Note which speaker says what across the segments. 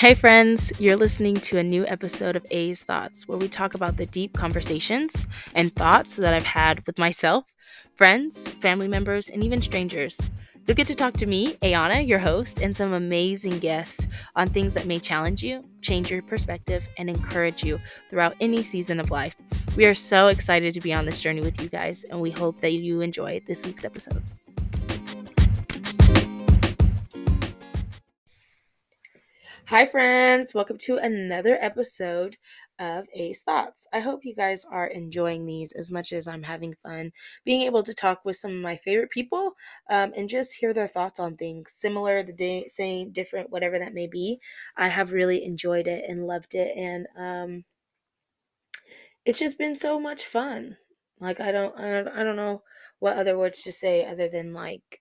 Speaker 1: Hey, friends, you're listening to a new episode of Ay's Thoughts, where we talk about the deep conversations and thoughts that I've had with myself, friends, family members, and even strangers. You'll get to talk to me, Ayannah, your host, and some amazing guests on things that may challenge you, change your perspective, and encourage you throughout any season of life. We are so excited to be on this journey with you guys, and we hope that you enjoy this week's episode. Hi, friends. Welcome to another episode of Ay's Thoughts. I hope you guys are enjoying these as much as I'm having fun being able to talk with some of my favorite people um, and just hear their thoughts on things, similar, the day, same, different, whatever that may be. I have really enjoyed it and loved it, and um, it's just been so much fun. Like I don't, I don't, I don't know what other words to say other than like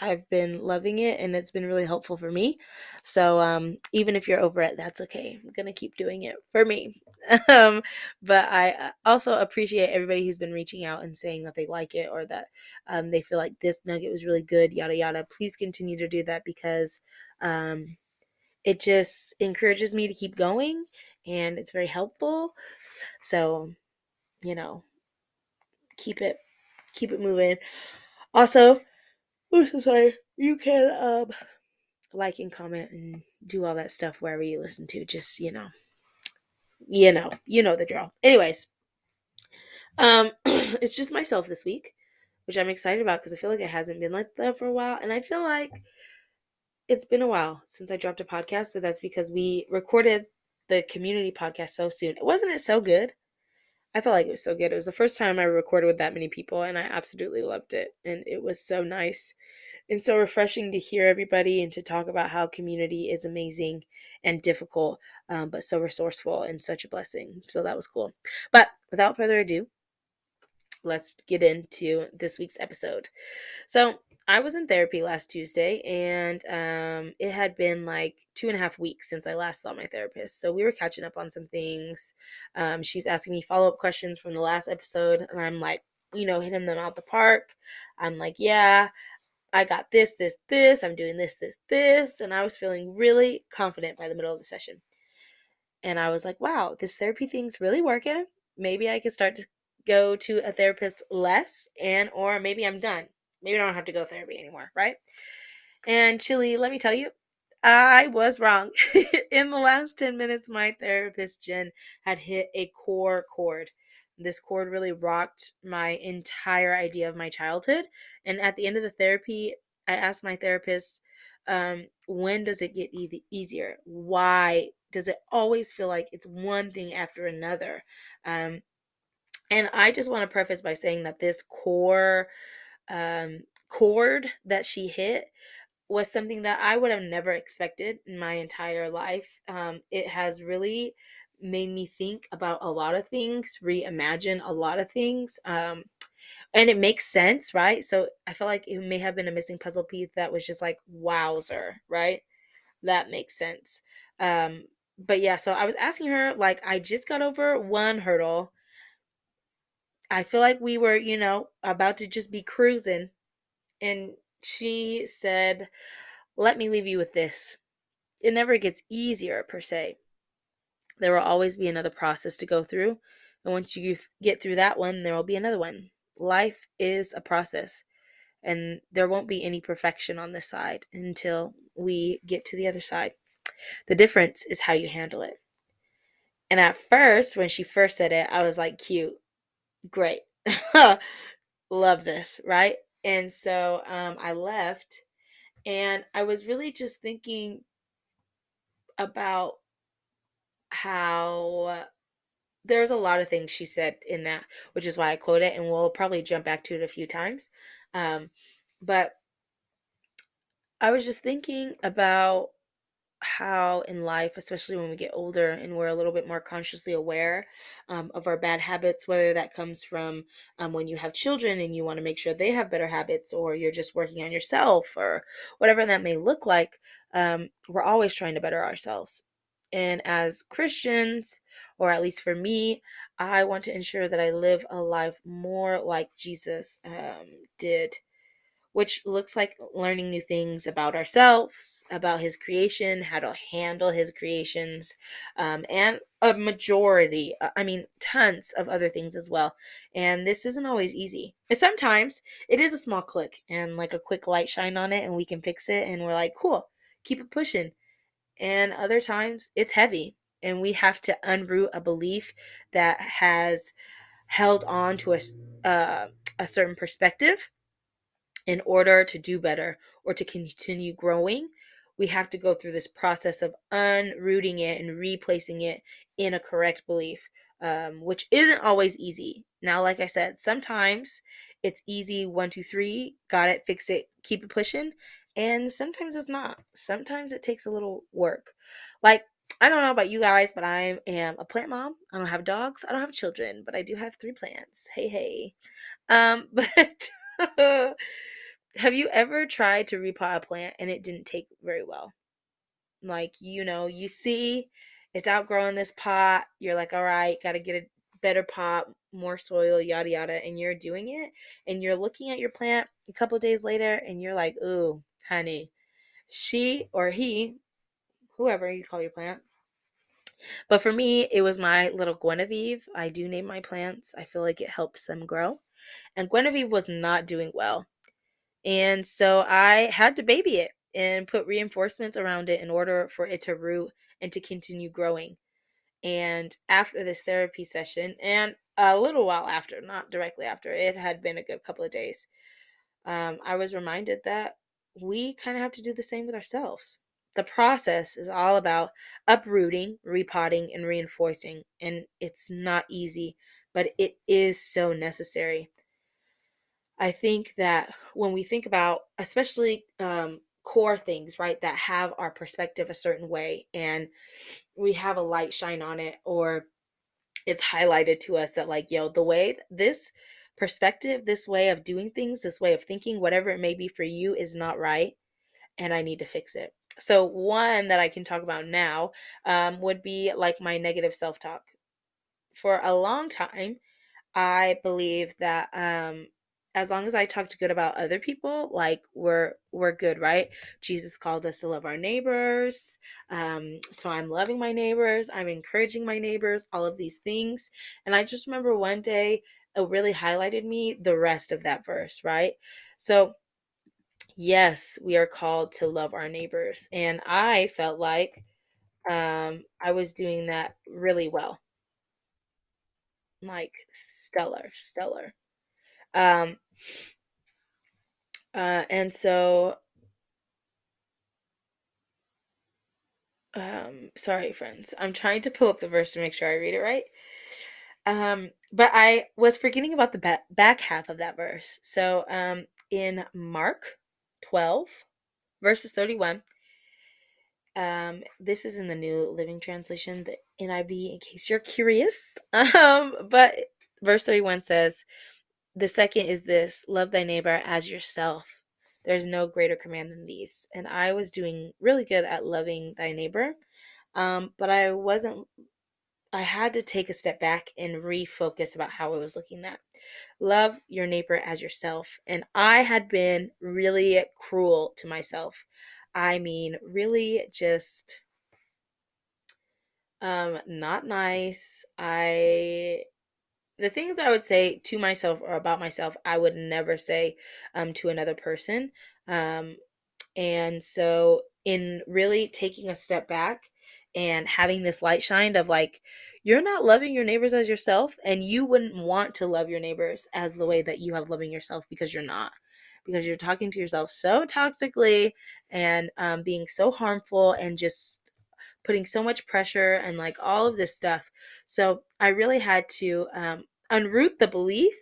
Speaker 1: I've been loving it and it's been really helpful for me. So um, even if you're over it, that's okay. I'm gonna keep doing it for me. um, but I uh, also appreciate everybody who's been reaching out and saying that they like it or that um, they feel like this nugget was really good. Yada yada. Please continue to do that because um, it just encourages me to keep going and it's very helpful. So you know, keep it keep it moving. Also, Oh, so sorry. You can um like and comment and do all that stuff wherever you listen to. Just you know, you know, you know the drill. Anyways, um, it's just myself this week, which I'm excited about because I feel like it hasn't been like that for a while, and I feel like it's been a while since I dropped a podcast, but that's because we recorded the community podcast so soon. Wasn't it so good? I felt like it was so good. It was the first time I recorded with that many people, and I absolutely loved it. And it was so nice and so refreshing to hear everybody and to talk about how community is amazing and difficult, um, but so resourceful and such a blessing. So that was cool. But without further ado, let's get into this week's episode. So I was in therapy last Tuesday, and um, it had been like two and a half weeks since I last saw my therapist. So we were catching up on some things. Um, she's asking me follow up questions from the last episode, and I'm like, you know, hitting them out the park. I'm like, yeah, I got this, this, this. I'm doing this, this, this. And I was feeling really confident by the middle of the session. And I was like, wow, this therapy thing's really working. Maybe I could start to go to a therapist less and or maybe I'm done. Maybe I don't have to go therapy anymore, right? And Chili, let me tell you, I was wrong. In the last 10 minutes, my therapist, Jen, had hit a core chord. This chord really rocked my entire idea of my childhood. And at the end of the therapy, I asked my therapist, um, when does it get e- easier? Why does it always feel like it's one thing after another? Um, and I just want to preface by saying that this core um, chord that she hit was something that I would have never expected in my entire life. Um, it has really made me think about a lot of things, reimagine a lot of things. Um, and it makes sense, right? So I feel like it may have been a missing puzzle piece that was just like, wowzer, right? That makes sense. Um, but yeah, so I was asking her, like, I just got over one hurdle. I feel like we were, you know, about to just be cruising. And she said, Let me leave you with this. It never gets easier, per se there will always be another process to go through. And once you get through that one, there will be another one. Life is a process, and there won't be any perfection on this side until we get to the other side. The difference is how you handle it. And at first, when she first said it, I was like, cute, great, love this, right? And so um, I left, and I was really just thinking about how there's a lot of things she said in that, which is why I quote it, and we'll probably jump back to it a few times. Um, but I was just thinking about how in life, especially when we get older and we're a little bit more consciously aware um, of our bad habits, whether that comes from um, when you have children and you want to make sure they have better habits, or you're just working on yourself, or whatever that may look like, um, we're always trying to better ourselves. And as Christians, or at least for me, I want to ensure that I live a life more like Jesus um, did, which looks like learning new things about ourselves, about His creation, how to handle His creations, um, and a majority, uh, I mean, tons of other things as well. And this isn't always easy. Sometimes it is a small click and like a quick light shine on it, and we can fix it, and we're like, cool, keep it pushing. And other times it's heavy, and we have to unroot a belief that has held on to a, uh, a certain perspective in order to do better or to continue growing we have to go through this process of unrooting it and replacing it in a correct belief um, which isn't always easy now like i said sometimes it's easy one two three got it fix it keep it pushing and sometimes it's not sometimes it takes a little work like I don't know about you guys, but I am a plant mom. I don't have dogs. I don't have children, but I do have three plants. Hey, hey. Um, but have you ever tried to repot a plant and it didn't take very well? Like, you know, you see it's outgrowing this pot. You're like, all right, got to get a better pot, more soil, yada, yada. And you're doing it and you're looking at your plant a couple days later and you're like, ooh, honey, she or he, whoever you call your plant, but for me, it was my little Guinevere. I do name my plants. I feel like it helps them grow. And Guinevere was not doing well. And so I had to baby it and put reinforcements around it in order for it to root and to continue growing. And after this therapy session, and a little while after, not directly after, it had been a good couple of days, um, I was reminded that we kind of have to do the same with ourselves. The process is all about uprooting, repotting, and reinforcing. And it's not easy, but it is so necessary. I think that when we think about, especially um, core things, right, that have our perspective a certain way and we have a light shine on it, or it's highlighted to us that, like, yo, the way this perspective, this way of doing things, this way of thinking, whatever it may be for you, is not right, and I need to fix it. So, one that I can talk about now um, would be like my negative self talk. For a long time, I believe that um, as long as I talked good about other people, like we're we're good, right? Jesus called us to love our neighbors. Um, so I'm loving my neighbors, I'm encouraging my neighbors, all of these things. And I just remember one day it really highlighted me the rest of that verse, right? So yes, we are called to love our neighbors. And I felt like um, I was doing that really well. Like stellar, stellar. Um, uh, and so, um, sorry, friends. I'm trying to pull up the verse to make sure I read it right. Um, but I was forgetting about the back, back half of that verse. So, um, in Mark 12, verses 31. Um, this is in the New Living Translation, the NIV, in case you're curious. Um, but verse 31 says, The second is this love thy neighbor as yourself. There's no greater command than these. And I was doing really good at loving thy neighbor, um, but I wasn't I had to take a step back and refocus about how I was looking at. Love your neighbor as yourself. And I had been really cruel to myself. I mean, really just um not nice. I the things I would say to myself or about myself, I would never say um to another person. Um and so in really taking a step back and having this light shined of like you're not loving your neighbors as yourself and you wouldn't want to love your neighbors as the way that you have loving yourself because you're not because you're talking to yourself so toxically and um, being so harmful and just putting so much pressure and like all of this stuff. So i really had to um, unroot the belief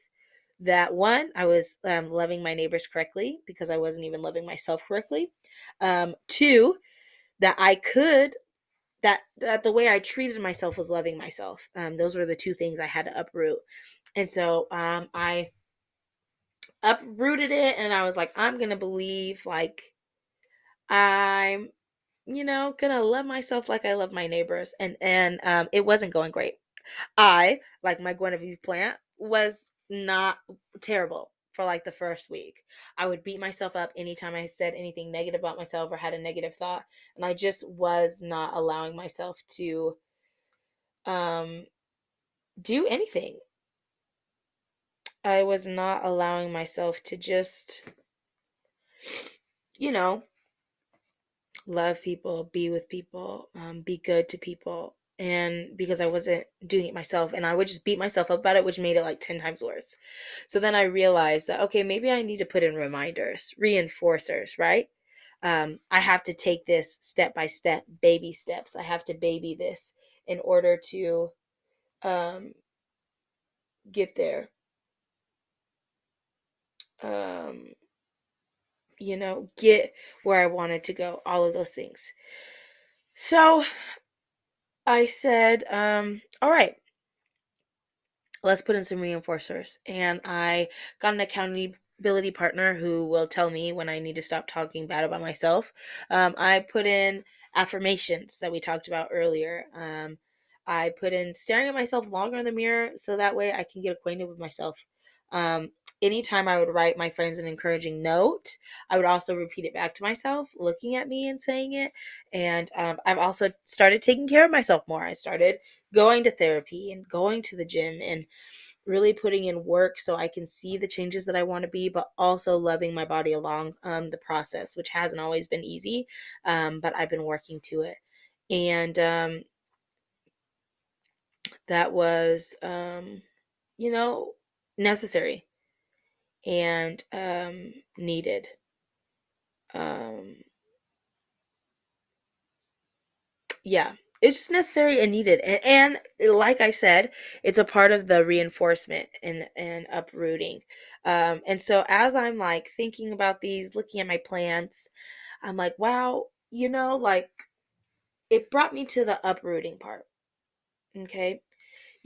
Speaker 1: that one i was um, loving my neighbors correctly because i wasn't even loving myself correctly. Um, two that i could that that the way I treated myself was loving myself. Um, those were the two things I had to uproot, and so um, I uprooted it, and I was like, I'm gonna believe like I'm, you know, gonna love myself like I love my neighbors, and and um, it wasn't going great. I like my Guinevere plant was not terrible for like the first week. I would beat myself up anytime I said anything negative about myself or had a negative thought. And I just was not allowing myself to um, do anything. I was not allowing myself to just, you know, love people, be with people, um, be good to people. And because I wasn't doing it myself, and I would just beat myself up about it, which made it like 10 times worse. So then I realized that, okay, maybe I need to put in reminders, reinforcers, right? Um, I have to take this step by step, baby steps. I have to baby this in order to um, get there. Um, you know, get where I wanted to go, all of those things. So I said, um, all right, let's put in some reinforcers. And I got an accountability partner who will tell me when I need to stop talking bad about myself. Um, I put in affirmations that we talked about earlier. Um, I put in staring at myself longer in the mirror so that way I can get acquainted with myself. Um, anytime I would write my friends an encouraging note, I would also repeat it back to myself, looking at me and saying it. And um, I've also started taking care of myself more. I started going to therapy and going to the gym and really putting in work so I can see the changes that I want to be, but also loving my body along um, the process, which hasn't always been easy, um, but I've been working to it. And um, that was, um, you know, necessary and um, needed. Um, yeah, it's just necessary and needed. And, and, like I said, it's a part of the reinforcement and, and uprooting. Um, and so as I'm like thinking about these, looking at my plants, I'm like, wow, you know, like it brought me to the uprooting part. Okay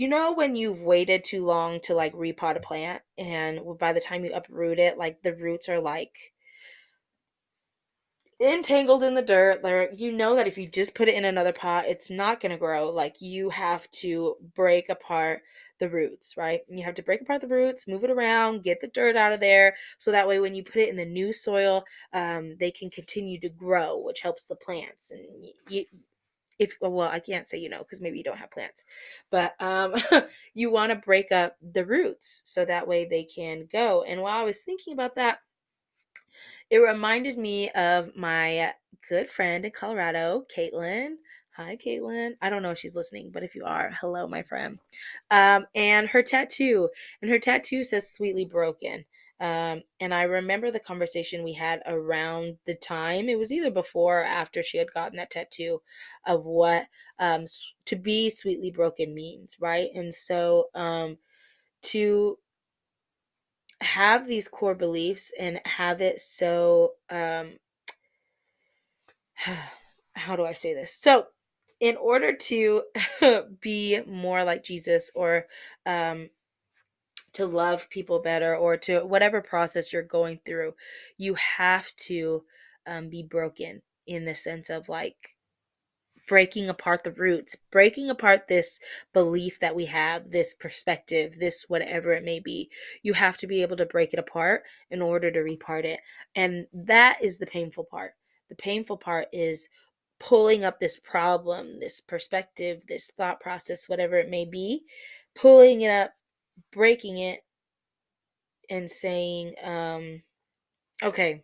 Speaker 1: you know when you've waited too long to like repot a plant and by the time you uproot it like the roots are like entangled in the dirt there you know that if you just put it in another pot it's not going to grow like you have to break apart the roots right? And you have to break apart the roots move it around get the dirt out of there so that way when you put it in the new soil um, they can continue to grow which helps the plants and you, if well i can't say you know because maybe you don't have plants but um, you want to break up the roots so that way they can go and while i was thinking about that it reminded me of my good friend in colorado caitlin. Hi caitlin. I don't know if she's listening but if you are hello my friend. Um, and her tattoo and her tattoo says sweetly broken um, and I remember the conversation we had around the time, it was either before or after she had gotten that tattoo, of what um, to be sweetly broken means, right? And so um, to have these core beliefs and have it so, um, how do I say this? So, in order to be more like Jesus or um, to love people better or to whatever process you're going through, you have to um, be broken in the sense of like breaking apart the roots, breaking apart this belief that we have, this perspective, this whatever it may be. You have to be able to break it apart in order to repart it. And that is the painful part. The painful part is pulling up this problem, this perspective, this thought process, whatever it may be, pulling it up breaking it and saying, um, okay,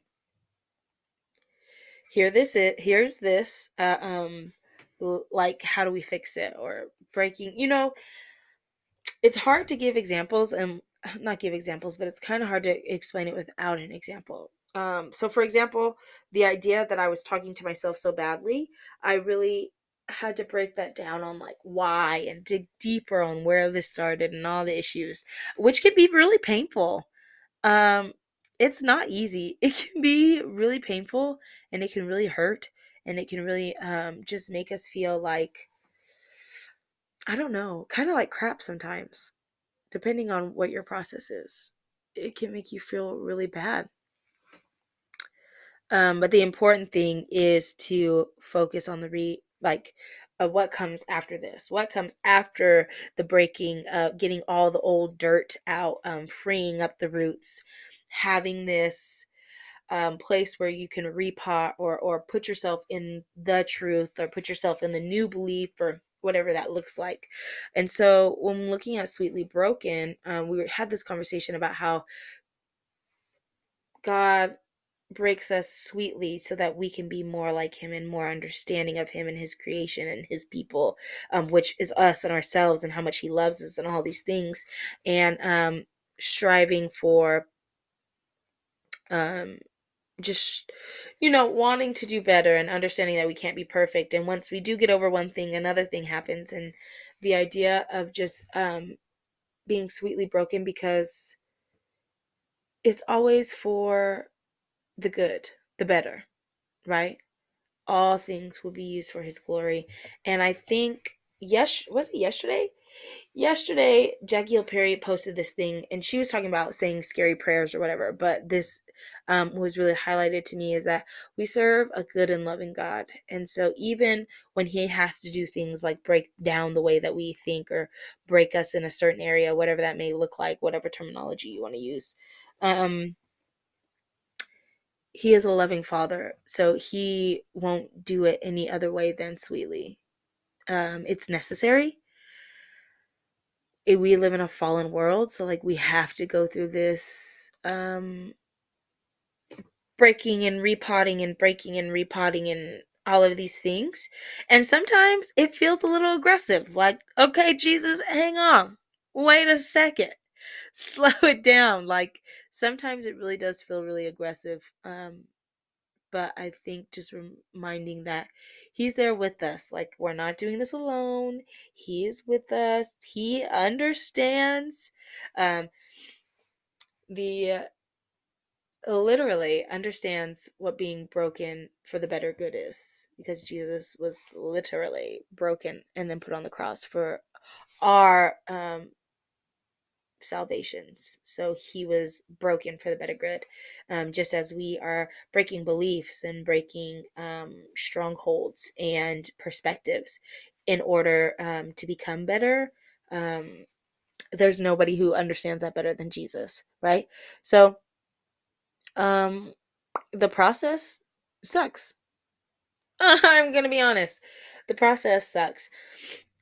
Speaker 1: here this is, here's this, uh, um, like how do we fix it or breaking, you know, it's hard to give examples and not give examples, but it's kind of hard to explain it without an example. Um, so, for example, the idea that I was talking to myself so badly, I really had to break that down on like why and dig deeper on where this started and all the issues, which can be really painful. Um, it's not easy. It can be really painful and it can really hurt and it can really um, just make us feel like I don't know, kind of like crap sometimes, depending on what your process is. It can make you feel really bad. Um, but the important thing is to focus on the re like uh, what comes after this what comes after the breaking uh, getting all the old dirt out um, freeing up the roots having this um, place where you can repot or or put yourself in the truth or put yourself in the new belief or whatever that looks like. And so when looking at Sweetly Broken, um, we had this conversation about how God breaks us sweetly so that we can be more like him and more understanding of him and his creation and his people um, which is us and ourselves and how much he loves us and all these things. And um, striving for um, just you know wanting to do better and understanding that we can't be perfect. And once we do get over one thing another thing happens. And the idea of just um, being sweetly broken because it's always for the good, the better, right? All things will be used for his glory. And I think yes was it yesterday? Yesterday, Jackie Hill Perry posted this thing and she was talking about saying scary prayers or whatever, but this um, was really highlighted to me is that we serve a good and loving God. And so even when he has to do things like break down the way that we think or break us in a certain area, whatever that may look like, whatever terminology you want to use, um, he is a loving father, so he won't do it any other way than sweetly. Um, it's necessary. It, we live in a fallen world, so like we have to go through this um, breaking and repotting and breaking and repotting and all of these things. And sometimes it feels a little aggressive. Like, okay, Jesus, hang on. Wait a second. Slow it down. Like sometimes it really does feel really aggressive. Um, but I think just reminding that he's there with us. Like we're not doing this alone. He is with us. He understands. Um, the literally understands what being broken for the better good is because Jesus was literally broken and then put on the cross for our um, salvations. So he was broken for the better good, um, just as we are breaking beliefs and breaking um, strongholds and perspectives in order um, to become better. Um, there's nobody who understands that better than Jesus, right? So, um, the process sucks. I'm gonna be honest. The process sucks.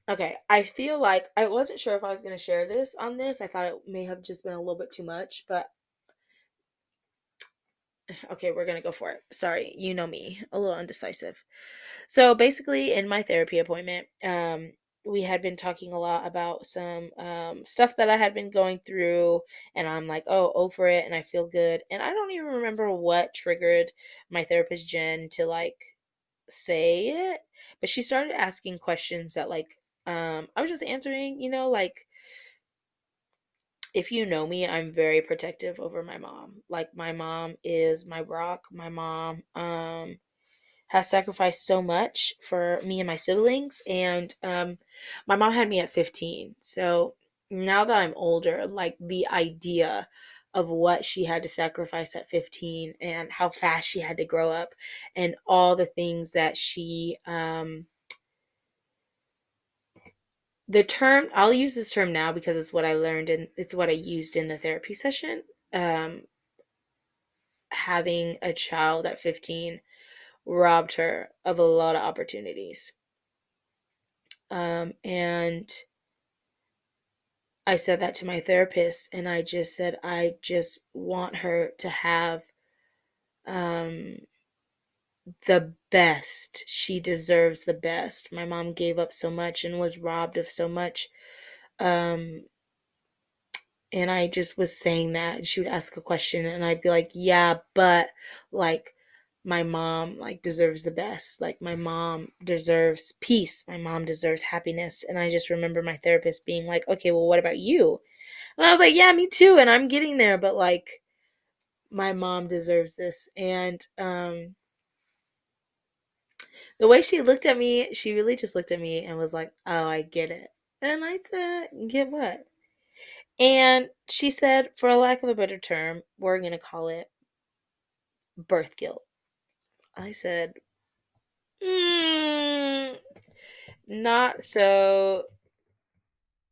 Speaker 1: Okay, I feel like I wasn't sure if I was going to share this on this. I thought it may have just been a little bit too much, but okay, we're going to go for it. Sorry, you know me, a little undecisive. So, basically in my therapy appointment, um we had been talking a lot about some um, stuff that I had been going through, and I'm like, oh, over it, and I feel good. And I don't even remember what triggered my therapist, Jen, to like say it, but she started asking questions that like um, I was just answering, you know, like if you know me, I'm very protective over my mom. Like my mom is my rock. My mom um has sacrificed so much for me and my siblings and um my mom had me at 15. So now that I'm older, like the idea of what she had to sacrifice at 15 and how fast she had to grow up and all the things that she um the term I'll use this term now because it's what I learned and it's what I used in the therapy session. Um, having a child at 15 robbed her of a lot of opportunities. Um, and I said that to my therapist, and I just said, I just want her to have um, the best. She deserves the best. My mom gave up so much and was robbed of so much. Um, and I just was saying that, and she would ask a question, and I'd be like, "Yeah, but like." my mom like deserves the best like my mom deserves peace my mom deserves happiness and i just remember my therapist being like okay well what about you and i was like yeah me too and i'm getting there but like my mom deserves this and um the way she looked at me, she really just looked at me and was like, "Oh, I get it." And I said, "Get what?" And she said, for a lack of a better term, we're going to call it birth guilt. I said, mm, not so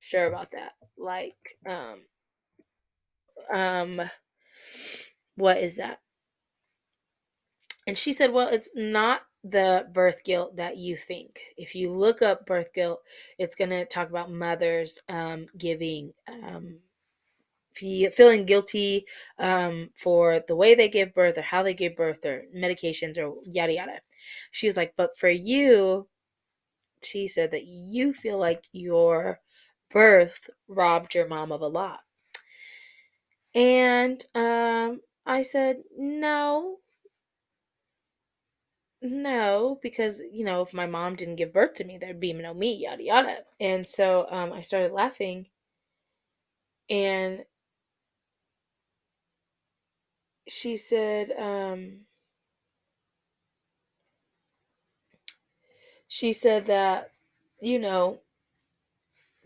Speaker 1: sure about that. Like, um, um, What is that? And she said, Well, it's not the birth guilt that you think. If you look up birth guilt, it's going to talk about mothers um, giving, um, feeling guilty um, for the way they give birth or how they give birth or medications or yada yada. She was like, But for you, she said that you feel like your birth robbed your mom of a lot. And um, I said, No, no, because you know, if my mom didn't give birth to me, there'd be no me, yada yada. And so um, I started laughing, and she said, um, she said that, you know,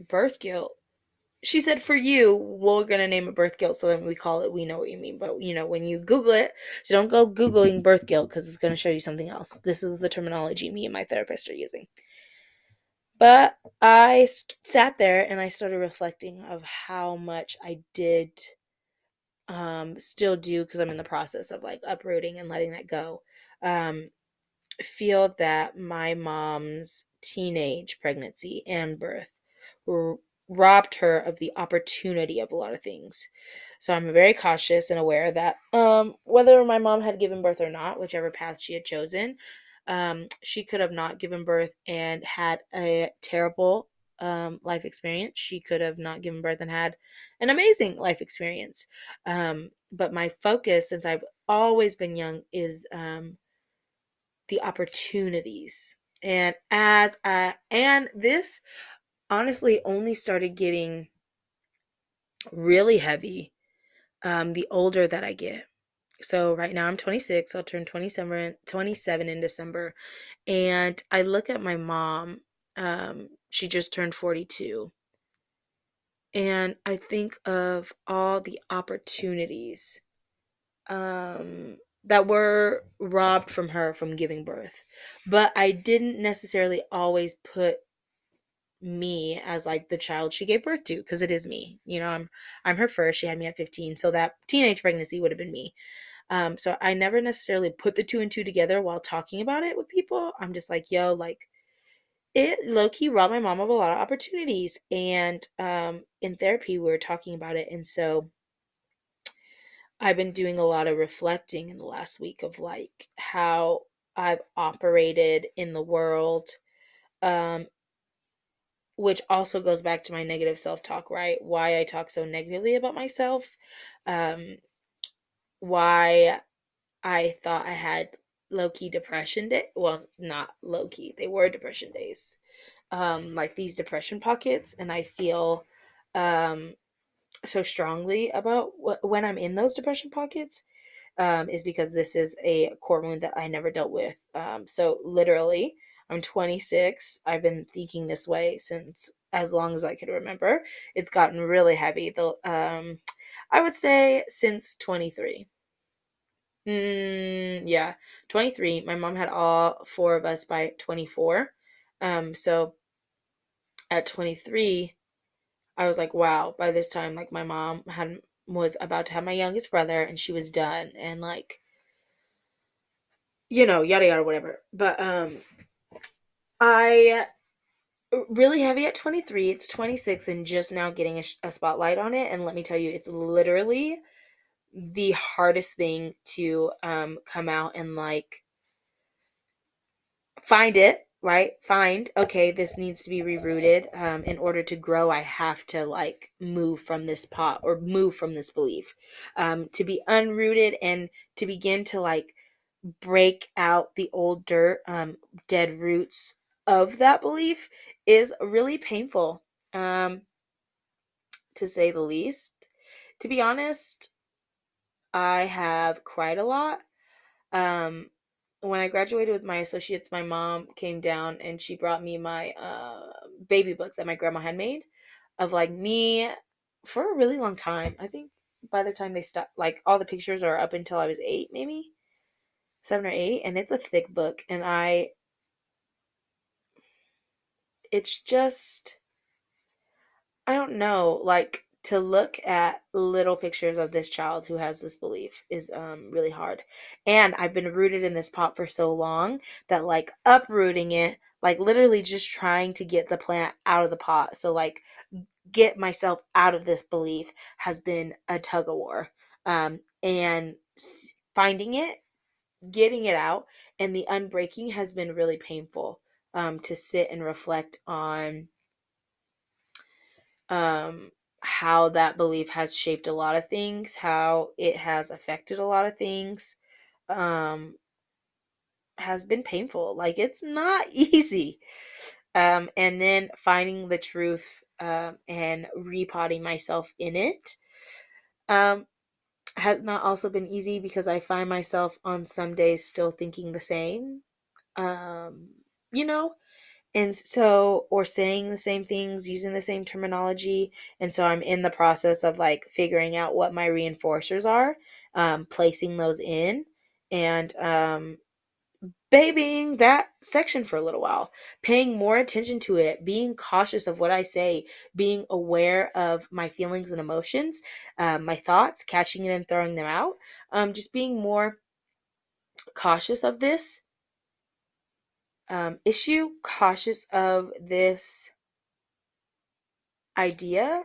Speaker 1: birth guilt. She said, for you, we're gonna name it birth guilt, so then we call it. We know what you mean, but you know, when you Google it, so don't go googling birth guilt because it's gonna show you something else. This is the terminology me and my therapist are using. But I st- sat there and I started reflecting of how much I did um still do because I'm in the process of like uprooting and letting that go. Um feel that my mom's teenage pregnancy and birth r- robbed her of the opportunity of a lot of things. So I'm very cautious and aware that um whether my mom had given birth or not, whichever path she had chosen, um, she could have not given birth and had a terrible um, life experience. She could have not given birth and had an amazing life experience. Um, but my focus, since I've always been young, is um, the opportunities. And as I, and this honestly only started getting really heavy um, the older that I get. So right now I'm 26. I'll turn 27, 27 in December. And I look at my mom. Um, she just turned 42. And I think of all the opportunities um, that were robbed from her from giving birth. But I didn't necessarily always put me as like the child she gave birth to because it is me. You know, I'm I'm her first. She had me at 15, so that teenage pregnancy would have been me. Um, so I never necessarily put the two and two together while talking about it with people. I'm just like, yo, like it low key robbed my mom of a lot of opportunities. And um, in therapy, we were talking about it. And so I've been doing a lot of reflecting in the last week of like how I've operated in the world. Um, which also goes back to my negative self talk, right? Why I talk so negatively about myself. Um, why I thought I had low key depression day. Well, not low key. They were depression days. Um, like these depression pockets, and I feel um so strongly about wh- when I'm in those depression pockets. Um, is because this is a core wound that I never dealt with. Um, so literally, I'm 26. I've been thinking this way since as long as I could remember. It's gotten really heavy. The um, I would say since 23. Mm, yeah, 23. My mom had all four of us by 24. Um, so at 23, I was like, wow, by this time, like my mom had was about to have my youngest brother and she was done and like you know, yada yada whatever. But um I really heavy at 23. It's 26 and just now getting a, a spotlight on it and let me tell you it's literally the hardest thing to um come out and like find it right find okay this needs to be rerouted um in order to grow i have to like move from this pot or move from this belief um to be unrooted and to begin to like break out the old dirt um dead roots of that belief is really painful um to say the least to be honest I have cried a lot. Um, when I graduated with my associates, my mom came down and she brought me my uh, baby book that my grandma had made of like me for a really long time. I think by the time they stopped, like all the pictures are up until I was eight, maybe seven or eight, and it's a thick book. And I, it's just, I don't know, like to look at little pictures of this child who has this belief is um, really hard. And I've been rooted in this pot for so long that like uprooting it, like literally just trying to get the plant out of the pot. So like get myself out of this belief has been a tug of war. Um, and finding it, getting it out, and the unbreaking has been really painful um, to sit and reflect on um, how that belief has shaped a lot of things, how it has affected a lot of things, um, has been painful. Like it's not easy. Um, and then finding the truth um, and repotting myself in it um, has not also been easy because I find myself on some days still thinking the same. Um, you know, and so or saying the same things using the same terminology and so i'm in the process of like figuring out what my reinforcers are um, placing those in and um, babying that section for a little while paying more attention to it being cautious of what i say being aware of my feelings and emotions um, my thoughts catching them throwing them out um, just being more cautious of this um, issue, cautious of this idea,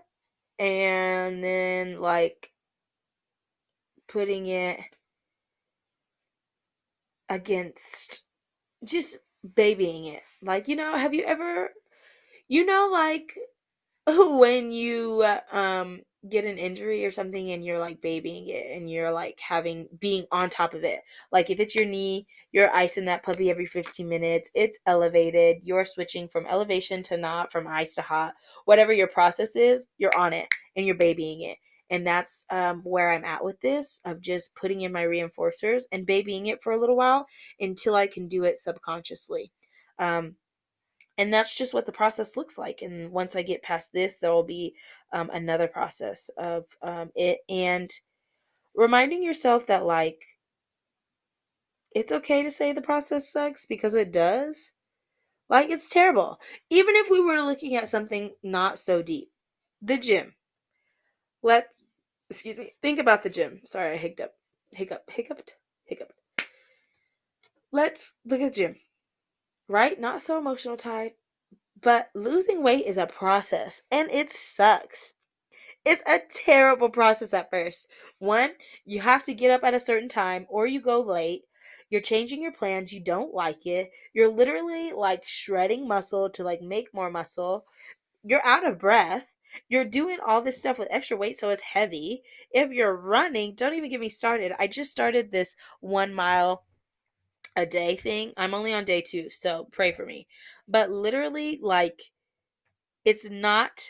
Speaker 1: and then like putting it against just babying it. Like, you know, have you ever, you know, like when you um get an injury or something and you're like babying it and you're like having being on top of it. Like if it's your knee, you're icing that puppy every 15 minutes. It's elevated. You're switching from elevation to not, from ice to hot. Whatever your process is, you're on it and you're babying it. And that's um, where I'm at with this of just putting in my reinforcers and babying it for a little while until I can do it subconsciously. Um, and that's just what the process looks like and once i get past this there will be um, another process of um, it and reminding yourself that like it's okay to say the process sucks because it does. Like it's terrible. Even if we were looking at something not so deep the gym. Let's excuse me think about the gym. Sorry i hiccuped hiccup hiccuped hiccuped. Let's look at the gym right? Not so emotional tied. But losing weight is a process and it sucks. It's a terrible process at first. One, you have to get up at a certain time or you go late. You're changing your plans, you don't like it. You're literally like shredding muscle to like make more muscle. You're out of breath. You're doing all this stuff with extra weight, so it's heavy. If you're running, don't even get me started. I just started this one mile a day thing. I'm only on day two, so pray for me. But literally, like, it's not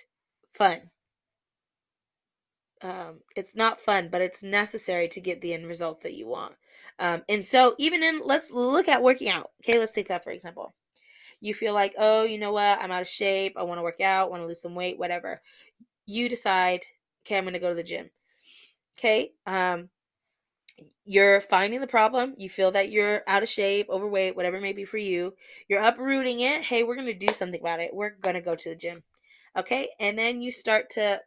Speaker 1: fun. Um, it's not fun, but it's necessary to get the end results that you want. Um, and so, even in, let's look at working out. Okay, let's take that for example. You feel like, oh, you know what? I'm out of shape. I want to work out, want to lose some weight, whatever. You decide, okay, I'm going to go to the gym. Okay, um, you're finding the problem. You feel that you're out of shape, overweight, whatever it may be for you. You're uprooting it. Hey, we're going to do something about it. We're going to go to the gym. Okay. And then you start to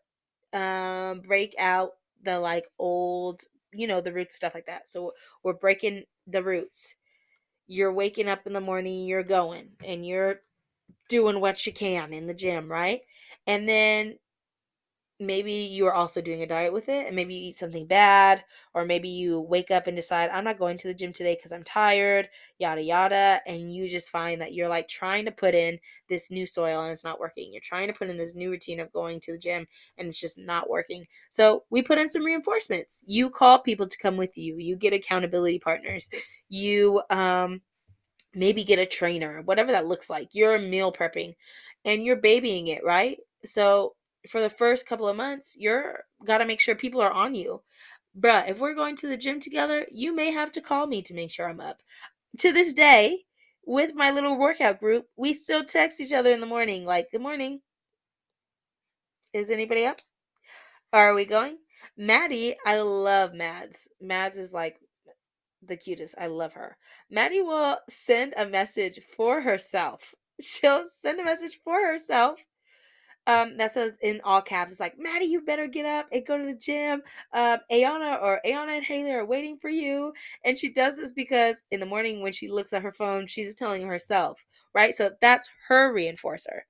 Speaker 1: um, break out the like old, you know, the roots, stuff like that. So we're breaking the roots. You're waking up in the morning, you're going and you're doing what you can in the gym, right? And then maybe you are also doing a diet with it and maybe you eat something bad or maybe you wake up and decide i'm not going to the gym today because i'm tired yada yada and you just find that you're like trying to put in this new soil and it's not working. You're trying to put in this new routine of going to the gym and it's just not working. So we put in some reinforcements. You call people to come with you. You get accountability partners. You um maybe get a trainer whatever that looks like. You're meal prepping and you're babying it right? So for the first couple of months, you're got to make sure people are on you. Bruh, if we're going to the gym together, you may have to call me to make sure I'm up. To this day, with my little workout group, we still text each other in the morning, like, good morning. Is anybody up? Are we going? Maddie, I love Mads. Mads is like the cutest. I love her. Maddie will send a message for herself. She'll send a message for herself um, that says in all caps, it's like, Maddie, you better get up and go to the gym. Um, Ayannah or Ayannah and Haley are waiting for you. And she does this because in the morning when she looks at her phone, she's telling herself, right? So that's her reinforcer.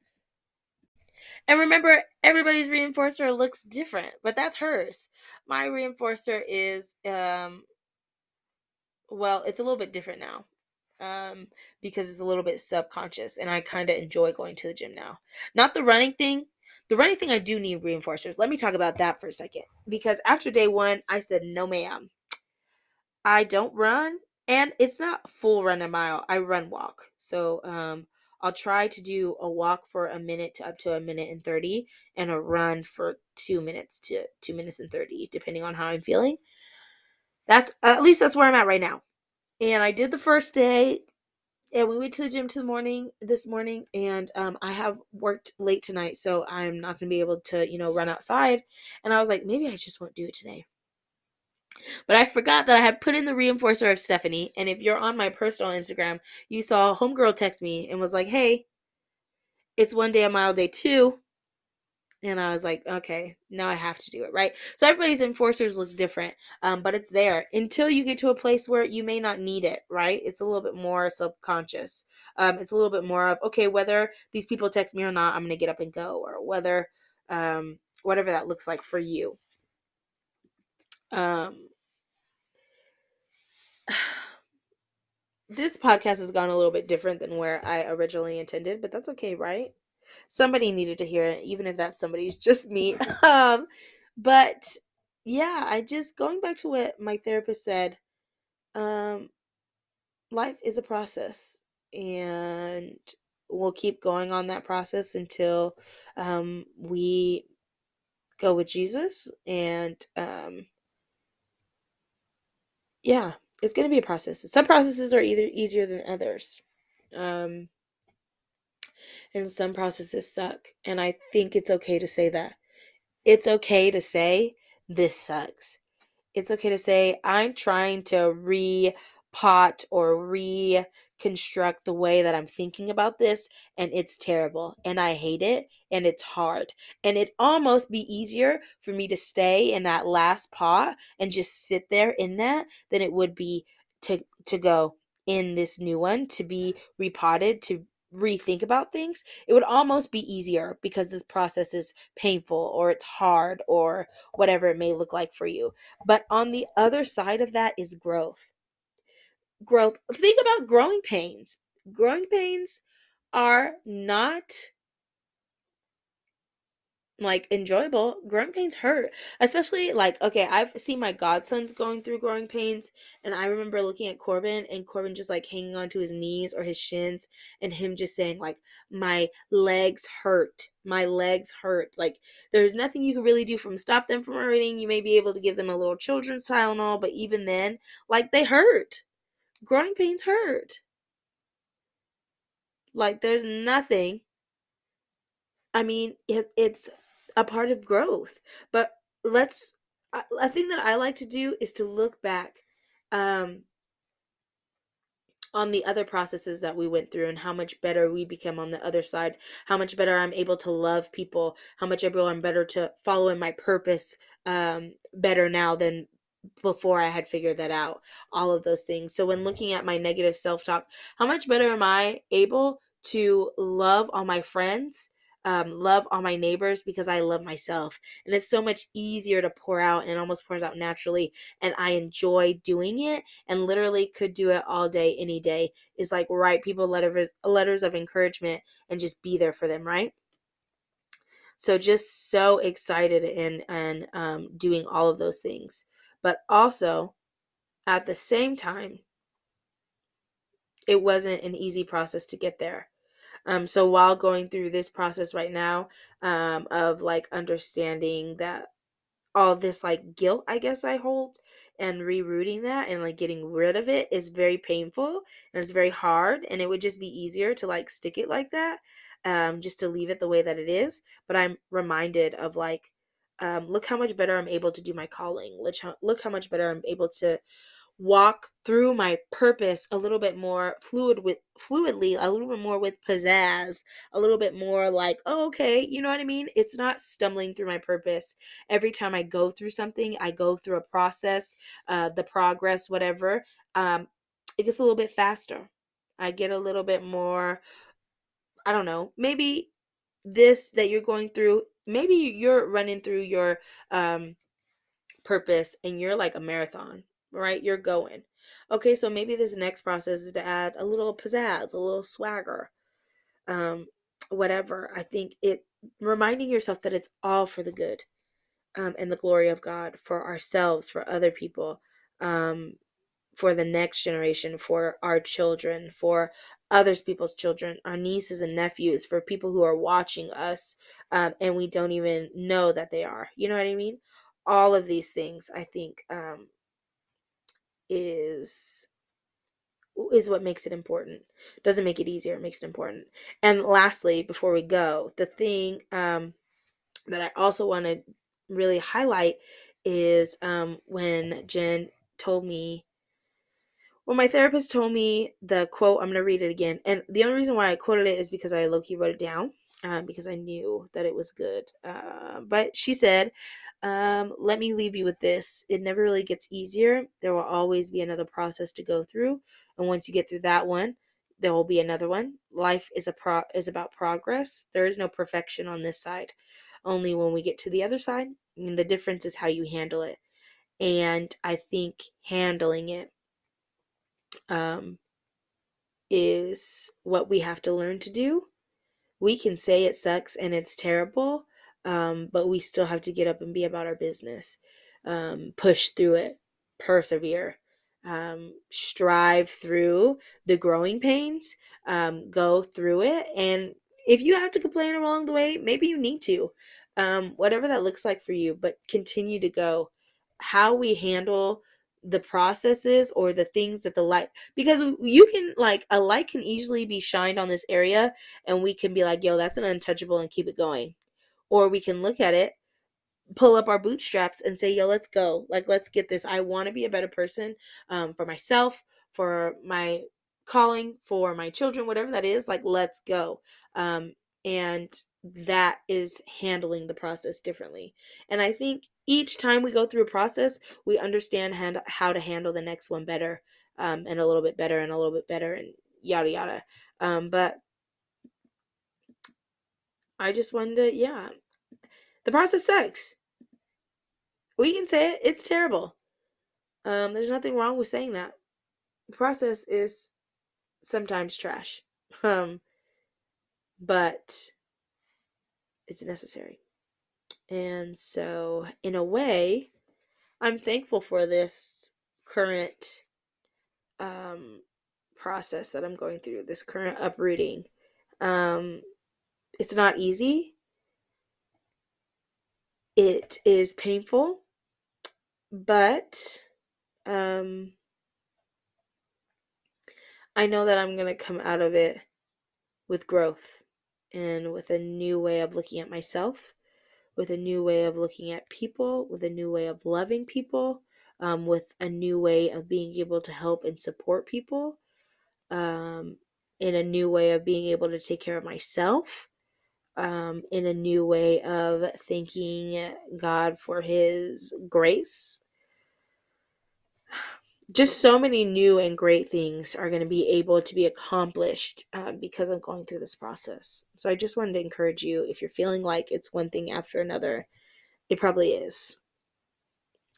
Speaker 1: And remember, everybody's reinforcer looks different, but that's hers. My reinforcer is, um, well, it's a little bit different now um, because it's a little bit subconscious and I kind of enjoy going to the gym now. Not the running thing. The running thing, I do need reinforcers. Let me talk about that for a second. Because after day one, I said, no, ma'am. I don't run. And it's not full run a mile. I run walk. So um, I'll try to do a walk for a minute to up to a minute and 30 and a run for two minutes to two minutes and 30, depending on how I'm feeling. That's at least that's where I'm at right now. And I did the first day, and we went to the gym to the morning this morning, and um, I have worked late tonight, so I'm not gonna be able to, you know, run outside. And I was like, maybe I just won't do it today. But I forgot that I had put in the reinforcer of Stephanie. And if you're on my personal Instagram, you saw Homegirl text me and was like, hey, it's one day a mile day two. And I was like, okay, now I have to do it, right? So everybody's enforcers looks different, um, but it's there until you get to a place where you may not need it, right? It's a little bit more subconscious. Um, it's a little bit more of, okay, whether these people text me or not, I'm going to get up and go, or whether, um, whatever that looks like for you. Um, this podcast has gone a little bit different than where I originally intended, but that's okay, right? Somebody needed to hear it, even if that somebody's just me. um, but yeah, I just going back to what my therapist said. Um, life is a process, and we'll keep going on that process until um, we go with Jesus. And um, yeah, it's going to be a process. Some processes are either easier than others. Um, and some processes suck. And I think it's okay to say that. It's okay to say, this sucks. It's okay to say, I'm trying to repot or reconstruct the way that I'm thinking about this, and it's terrible, and I hate it, and it's hard. And it almost be easier for me to stay in that last pot and just sit there in that than it would be to to go in this new one to be repotted to rethink about things it would almost be easier because this process is painful or it's hard or whatever it may look like for you. But on the other side of that is growth. Growth think about growing pains. Growing pains are not like enjoyable growing pains hurt especially like okay i've seen my godsons going through growing pains and i remember looking at corbin and corbin just like hanging onto his knees or his shins and him just saying like my legs hurt my legs hurt. Like there's nothing you can really do from stop them from hurting. You may be able to give them a little children's tylenol but even then like they hurt. Growing pains hurt. Like there's nothing. I mean, it, it's a part of growth. But let's a thing that I like to do is to look back um, on the other processes that we went through and how much better we become on the other side, how much better I'm able to love people, how much able I'm better to follow in my purpose um, better now than before I had figured that out. All of those things. So when looking at my negative self talk, how much better am I able to love all my friends um, love all my neighbors because I love myself. And it's so much easier to pour out and it almost pours out naturally. And I enjoy doing it and literally could do it all day, any day. Is like write people letters letters of encouragement and just be there for them, right? So just so excited and and um, doing all of those things. But also at the same time, it wasn't an easy process to get there um, so while going through this process right now um, of like understanding that all this like guilt I guess I hold and rerouting that and like getting rid of it is very painful and it's very hard and it would just be easier to like stick it like that um just to leave it the way that it is but I'm reminded of like um look how much better I'm able to do my calling look how, look how much better I'm able to walk through my purpose a little bit more fluid with fluidly a little bit more with pizzazz a little bit more like oh, okay you know what i mean? It's not stumbling through my purpose. Every time i go through something i go through a process uh, the progress whatever um, it gets a little bit faster. I get a little bit more i don't know maybe this that you're going through maybe you're running through your um purpose and you're like a marathon right? You're going. Okay, so maybe this next process is to add a little pizzazz, a little swagger, um, whatever. I think it reminding yourself that it's all for the good um, and the glory of God for ourselves, for other people, um, for the next generation, for our children, for others people's children, our nieces and nephews, for people who are watching us um, and we don't even know that they are. You know what I mean? All of these things, I think, um, is is what makes it important. Doesn't make it easier, it makes it important. And lastly, before we go, the thing um, that I also want to really highlight is um, when Jen told me, well, my therapist told me the quote, I'm going to read it again. And the only reason why I quoted it is because I low key wrote it down um, because I knew that it was good. Uh, but she said, um, let me leave you with this. It never really gets easier. There will always be another process to go through. And once you get through that one, there will be another one. Life is a pro is about progress. There is no perfection on this side. Only when we get to the other side, and the difference is how you handle it. And I think handling it um, is what we have to learn to do we can say it sucks and it's terrible, um, but we still have to get up and be about our business, um, push through it, persevere, um, strive through the growing pains, um, go through it. And if you have to complain along the way, maybe you need to, um, whatever that looks like for you, but continue to go. How we handle the processes or the things that the light because you can like a light can easily be shined on this area and we can be like yo that's an untouchable and keep it going. Or we can look at it pull up our bootstraps and say yo let's go. Like let's get this. I want to be a better person um, for myself for my calling for my children whatever that is like let's go. Um, and that is handling the process differently. And i think each time we go through a process, we understand hand, how to handle the next one better um, and a little bit better and a little bit better and yada yada. Um, but I just wanted to, yeah, the process sucks. We can say it, it's terrible. Um, there's nothing wrong with saying that. The process is sometimes trash, um, but it's necessary. And so, in a way, I'm thankful for this current um, process that I'm going through, this current uprooting. Um, it's not easy, it is painful, but um, I know that I'm going to come out of it with growth and with a new way of looking at myself with a new way of looking at people, with a new way of loving people, um, with a new way of being able to help and support people, um, in a new way of being able to take care of myself, um, in a new way of thanking God for His grace. Just so many new and great things are going to be able to be accomplished uh, because I'm going through this process. So I just wanted to encourage you if you're feeling like it's one thing after another, it probably is.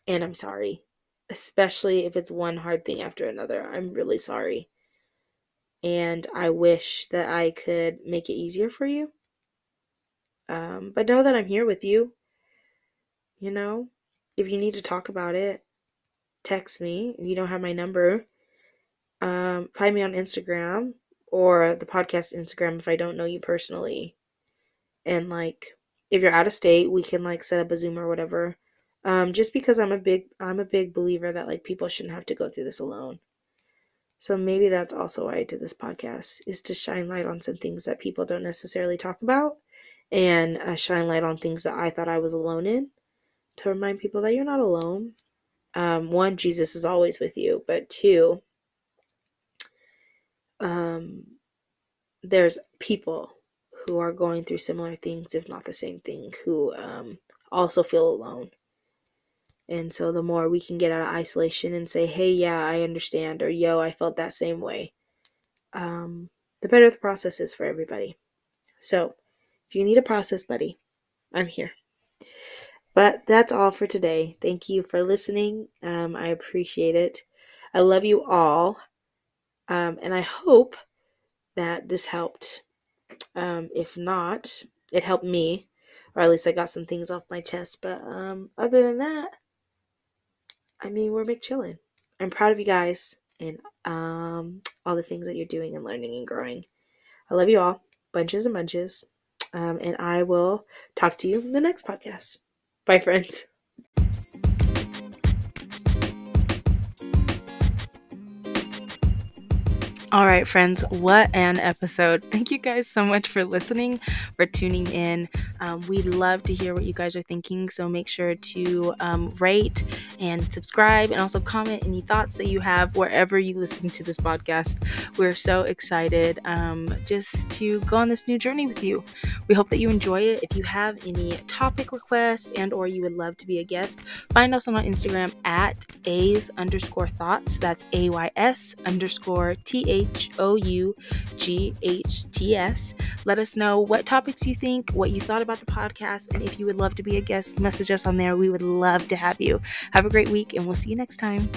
Speaker 1: And I'm sorry, especially if it's one hard thing after another. I'm really sorry. And I wish that I could make it easier for you. Um, but know that I'm here with you. You know, if you need to talk about it, text me. If you don't have my number, um, find me on Instagram or the podcast Instagram if I don't know you personally. And like, if you're out of state, we can like set up a Zoom or whatever. Um, just because I'm a big I'm a big believer that like people shouldn't have to go through this alone. So maybe that's also why I did this podcast is to shine light on some things that people don't necessarily talk about, and uh, shine light on things that I thought I was alone in, to remind people that you're not alone um, one, Jesus is always with you, but two, um, there's people who are going through similar things, if not the same thing, who um, also feel alone. And so the more we can get out of isolation and say, hey, yeah, I understand, or yo, I felt that same way, um, the better the process is for everybody. So if you need a process buddy, I'm here. But that's all for today. Thank you for listening. Um, I appreciate it. I love you all. Um, and I hope that this helped. Um, if not, it helped me, or at least I got some things off my chest. But um, other than that, I mean, we're McChillin. I'm proud of you guys and um, all the things that you're doing and learning and growing. I love you all, bunches and bunches. Um, and I will talk to you in the next podcast. Bye, friends. All right, friends, what an episode. Thank you guys so much for listening, for tuning in. Um, we love to hear what you guys are thinking, so make sure to um, rate and subscribe and also comment any thoughts that you have wherever you listen to this podcast. We're so excited um, just to go on this new journey with you. We hope that you enjoy it. If you have any topic requests and or you would love to be a guest, find us on Instagram at Ay's underscore thoughts. That's A-Y-S underscore T-H H O U G H T S. Let us know what topics you think, what you thought about the podcast, and if you would love to be a guest, message us on there. We would love to have you. Have a great week, and we'll see you next time.